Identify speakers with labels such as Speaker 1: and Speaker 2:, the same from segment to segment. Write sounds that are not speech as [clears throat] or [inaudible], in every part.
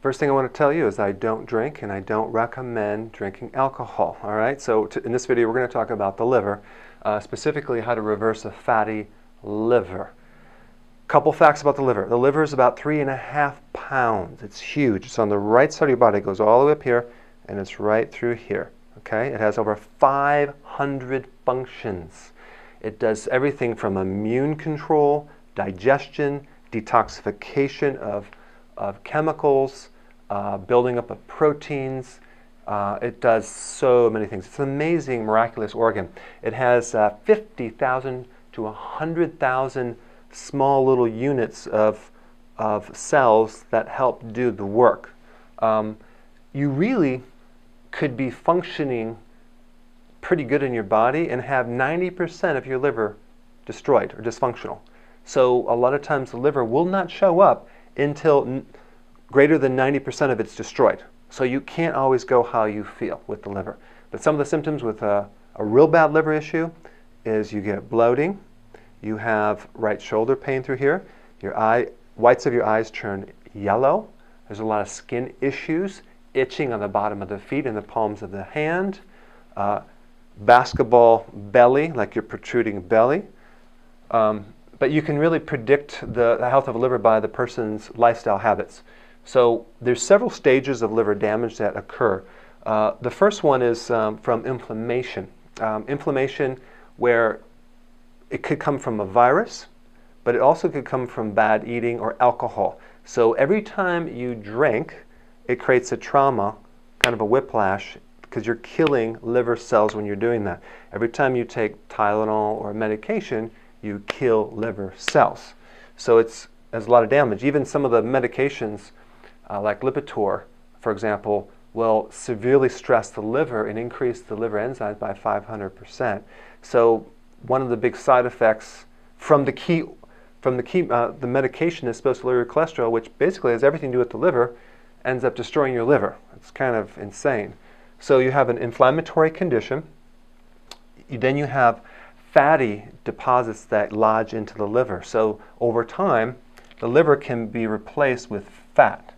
Speaker 1: First thing I want to tell you is I don't drink and I don't recommend drinking alcohol. All right, so to, in this video, we're going to talk about the liver, uh, specifically how to reverse a fatty liver. Couple facts about the liver. The liver is about three and a half pounds. It's huge. It's on the right side of your body. It goes all the way up here and it's right through here. Okay, it has over 500 functions. It does everything from immune control, digestion, detoxification of, of chemicals, uh, building up of proteins. Uh, it does so many things. It's an amazing, miraculous organ. It has uh, 50,000 to 100,000 small little units of, of cells that help do the work. Um, you really could be functioning pretty good in your body and have 90% of your liver destroyed or dysfunctional. So a lot of times the liver will not show up until greater than 90% of it's destroyed. So you can't always go how you feel with the liver. But some of the symptoms with a, a real bad liver issue is you get bloating, you have right shoulder pain through here, your eye whites of your eyes turn yellow. There's a lot of skin issues, itching on the bottom of the feet and the palms of the hand, uh, basketball belly, like you're protruding belly. Um, but you can really predict the, the health of a liver by the person's lifestyle habits. So there's several stages of liver damage that occur. Uh, the first one is um, from inflammation. Um, inflammation where it could come from a virus, but it also could come from bad eating or alcohol. So every time you drink, it creates a trauma, kind of a whiplash, because you're killing liver cells when you're doing that. Every time you take Tylenol or medication, you kill liver cells. So it's has a lot of damage. Even some of the medications, uh, like Lipitor, for example, will severely stress the liver and increase the liver enzymes by 500%. So one of the big side effects from the key from the key uh, the medication is supposed to lower your cholesterol, which basically has everything to do with the liver, ends up destroying your liver. It's kind of insane. So you have an inflammatory condition. You, then you have fatty deposits that lodge into the liver. So over time, the liver can be replaced with fat.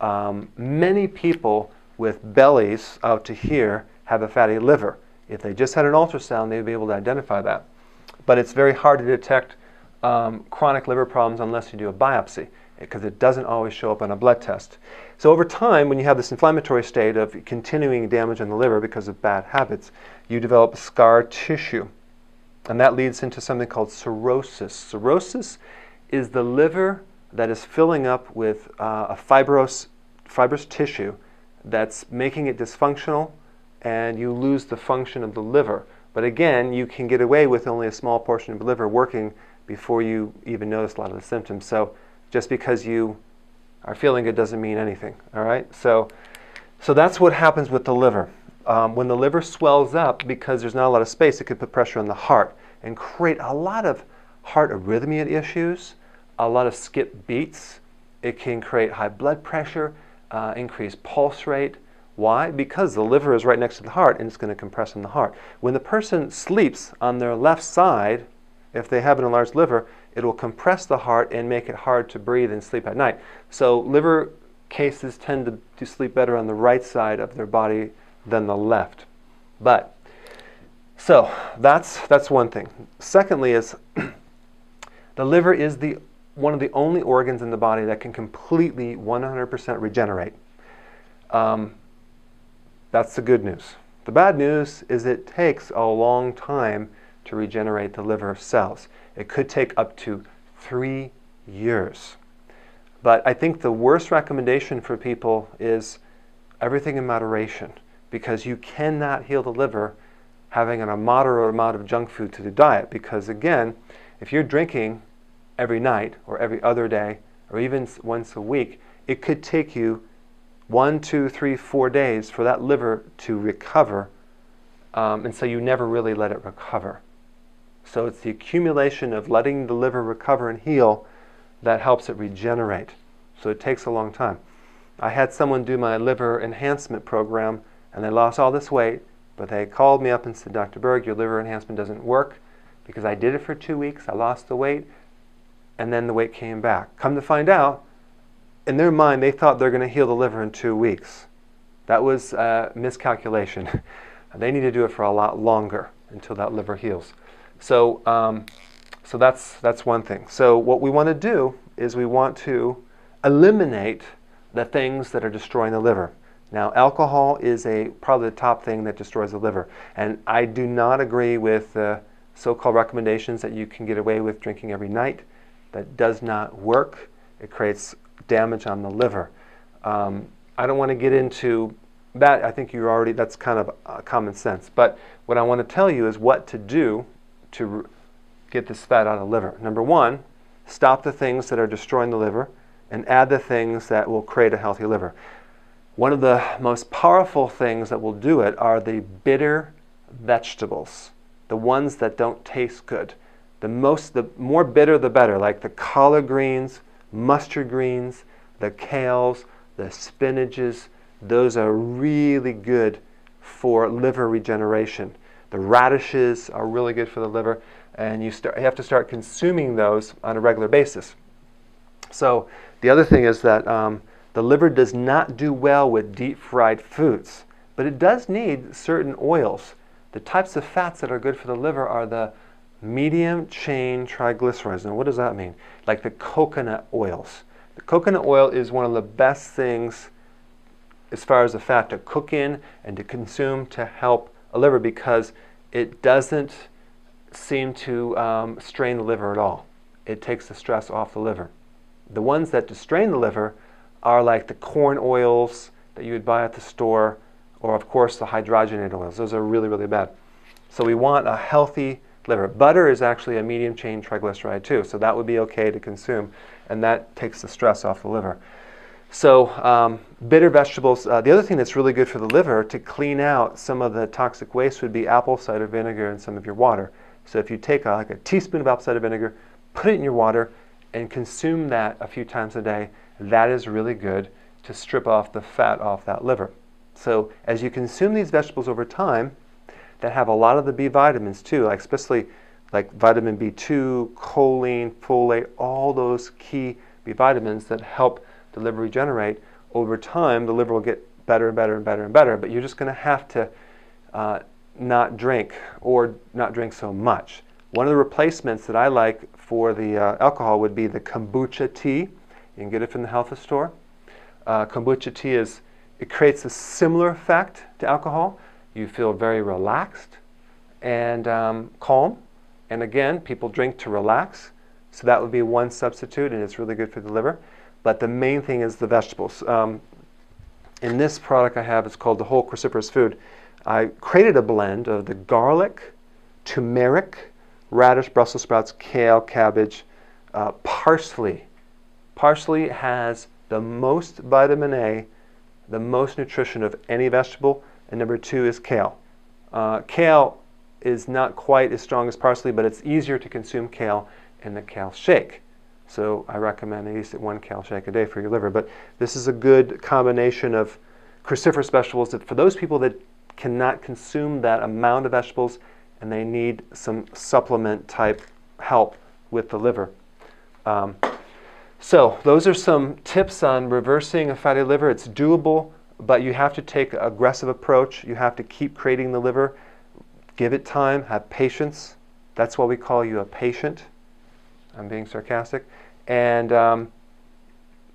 Speaker 1: Um, many people with bellies out to here have a fatty liver. If they just had an ultrasound, they'd be able to identify that. But it's very hard to detect um, chronic liver problems unless you do a biopsy because it doesn't always show up on a blood test. So over time, when you have this inflammatory state of continuing damage in the liver because of bad habits, you develop scar tissue. And that leads into something called cirrhosis. Cirrhosis is the liver that is filling up with uh, a fibrous, fibrous tissue that's making it dysfunctional, and you lose the function of the liver. But again, you can get away with only a small portion of the liver working before you even notice a lot of the symptoms. So just because you are feeling good doesn't mean anything. All right. So, so that's what happens with the liver. Um, when the liver swells up because there's not a lot of space, it could put pressure on the heart and create a lot of heart arrhythmia issues, a lot of skip beats. It can create high blood pressure, uh, increase pulse rate. Why? Because the liver is right next to the heart and it's going to compress on the heart. When the person sleeps on their left side, if they have an enlarged liver, it will compress the heart and make it hard to breathe and sleep at night. So liver cases tend to, to sleep better on the right side of their body than the left. But so that's that's one thing. Secondly is [clears throat] the liver is the one of the only organs in the body that can completely 100% regenerate. Um, that's the good news. The bad news is it takes a long time to regenerate the liver cells. It could take up to three years. But I think the worst recommendation for people is everything in moderation because you cannot heal the liver having a moderate amount of junk food to the diet. Because again, if you're drinking every night or every other day or even once a week, it could take you one, two, three, four days for that liver to recover um, and so you never really let it recover. So it's the accumulation of letting the liver recover and heal that helps it regenerate. So it takes a long time. I had someone do my liver enhancement program and they lost all this weight, but they called me up and said, Dr. Berg, your liver enhancement doesn't work because I did it for two weeks, I lost the weight, and then the weight came back. Come to find out, in their mind, they thought they're going to heal the liver in two weeks. That was a miscalculation. [laughs] they need to do it for a lot longer until that liver heals. So, um, so that's, that's one thing. So what we want to do is we want to eliminate the things that are destroying the liver. Now, alcohol is a probably the top thing that destroys the liver, and I do not agree with the so-called recommendations that you can get away with drinking every night. That does not work. It creates damage on the liver. Um, I don't want to get into that. I think you're already that's kind of uh, common sense. But what I want to tell you is what to do to get this fat out of the liver. Number one, stop the things that are destroying the liver and add the things that will create a healthy liver. One of the most powerful things that will do it are the bitter vegetables, the ones that don't taste good. The most, the more bitter, the better, like the collard greens, mustard greens, the kales, the spinaches. Those are really good for liver regeneration. The radishes are really good for the liver, and you, start, you have to start consuming those on a regular basis. So the other thing is that um, the liver does not do well with deep fried foods, but it does need certain oils. The types of fats that are good for the liver are the medium chain triglycerides. Now, what does that mean? Like the coconut oils. The coconut oil is one of the best things as far as the fat to cook in and to consume to help a liver because it doesn't seem to um, strain the liver at all. It takes the stress off the liver. The ones that strain the liver are like the corn oils that you would buy at the store, or of course the hydrogenated oils. Those are really, really bad. So we want a healthy liver. Butter is actually a medium chain triglyceride too, so that would be okay to consume, and that takes the stress off the liver. So um, bitter vegetables. Uh, the other thing that's really good for the liver to clean out some of the toxic waste would be apple cider vinegar and some of your water. So if you take a, like a teaspoon of apple cider vinegar, put it in your water, and consume that a few times a day, that is really good to strip off the fat off that liver. So as you consume these vegetables over time, that have a lot of the B vitamins too, like especially like vitamin B2, choline, folate, all those key B vitamins that help the liver regenerate. Over time, the liver will get better and better and better and better, but you're just going to have to uh, not drink or not drink so much. One of the replacements that I like for the uh, alcohol would be the kombucha tea. You can get it from the health store. Uh, kombucha tea is it creates a similar effect to alcohol, you feel very relaxed and um, calm. And again, people drink to relax. So that would be one substitute, and it's really good for the liver. But the main thing is the vegetables. Um, in this product I have, it's called the Whole Cruciferous Food. I created a blend of the garlic, turmeric, radish, Brussels sprouts, kale, cabbage, uh, parsley. Parsley has the most vitamin A, the most nutrition of any vegetable, and number two is kale. Uh, kale is not quite as strong as parsley, but it's easier to consume kale in the kale shake. So I recommend at least one kale shake a day for your liver. But this is a good combination of cruciferous vegetables that for those people that cannot consume that amount of vegetables and they need some supplement type help with the liver. Um, so those are some tips on reversing a fatty liver. It's doable but you have to take an aggressive approach. You have to keep creating the liver, give it time, have patience. That's why we call you a patient. I'm being sarcastic. And um,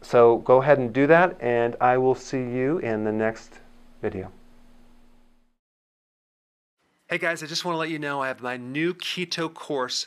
Speaker 1: so go ahead and do that, and I will see you in the next video.
Speaker 2: Hey guys, I just want to let you know I have my new keto course